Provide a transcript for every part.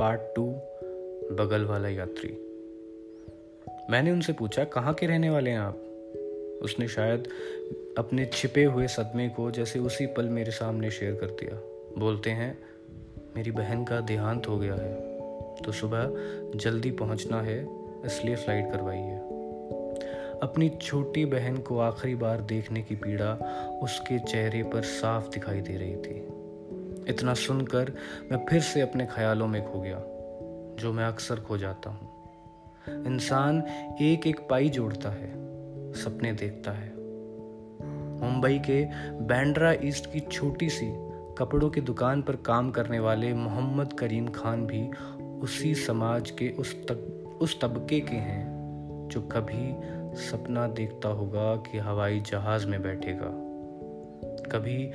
Part two बगल वाला यात्री। मैंने उनसे पूछा, कहाँ के रहने वाले हैं आप? उसने शायद अपने छिपे हुए सदमे को जैसे उसी पल मेरे सामने शेयर कर दिया। बोलते हैं, मेरी बहन का देहांत हो गया है तो सुबह जल्दी पहुँचना है, इसलिए फ़्लाइट करवाई है अपनी छोटी बहन को आखिरी बार देखने की पीड़ा उसके चेहरे पर साफ़ दिखाई दे रही थी। इतना सुनकर मैं फिर से अपने ख्यालों में खो गया, जो मैं अक्सर खो जाता हूँ। इंसान एक एक पाई जोड़ता है, सपने देखता है। मुंबई के बैंड्रा ईस्ट की छोटी सी कपड़ों की दुकान पर काम करने वाले मोहम्मद करीम खान भी उसी समाज के उस तक उस तबके के हैं, जो कभी सपना देखता होगा कि हवाई जहाज़ में बैठेगा। कभी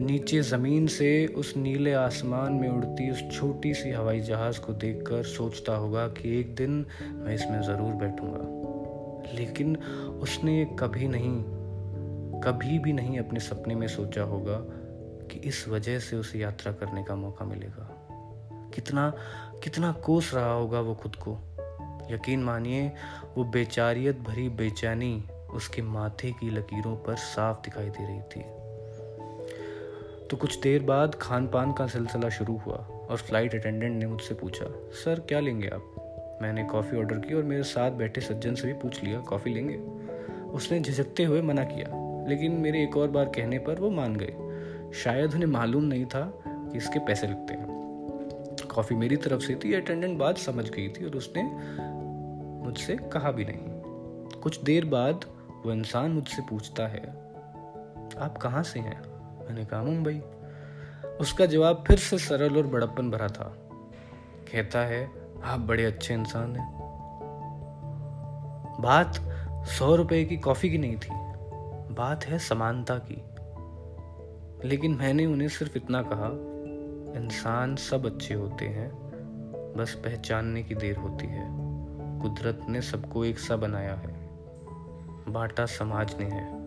नीचे ज़मीन से उस नीले आसमान में उड़ती उस छोटी सी हवाई जहाज़ को देखकर सोचता होगा कि एक दिन मैं इसमें ज़रूर बैठूँगा। लेकिन उसने कभी नहीं, कभी भी नहीं अपने सपने में सोचा होगा कि इस वजह से उसे यात्रा करने का मौका मिलेगा। कितना कितना कोस रहा होगा वो खुद को। यकीन मानिए, वो बेचारियत भरी बेचैनी उसके माथे की लकीरों पर साफ़ दिखाई दे रही थी। तो कुछ देर बाद खान पान का सिलसिला शुरू हुआ और फ़्लाइट अटेंडेंट ने मुझसे पूछा, सर, क्या लेंगे आप? मैंने कॉफ़ी ऑर्डर की और मेरे साथ बैठे सज्जन से भी पूछ लिया कॉफ़ी लेंगे? उसने झिझकते हुए मना किया, लेकिन मेरे एक और बार कहने पर वो मान गए। शायद उन्हें मालूम नहीं था कि इसके पैसे लगते हैं। कॉफ़ी मेरी तरफ़ से थी अटेंडेंट बात समझ गई थी और उसने मुझसे कहा भी नहीं। कुछ देर बाद वो इंसान मुझसे पूछता है, आप कहाँ से हैं? मैंने कहा मुंबई उसका जवाब फिर से सरल और बड़प्पन भरा था। कहता है, आप बड़े अच्छे इंसान हैं। बात सौ रुपए की कॉफ़ी की नहीं थी, बात है समानता की। लेकिन मैंने उन्हें सिर्फ़ इतना कहा, इंसान सब अच्छे होते हैं, बस पहचानने की देर होती है। कुदरत ने सबको एक सा बनाया है। बांटा समाज ने है।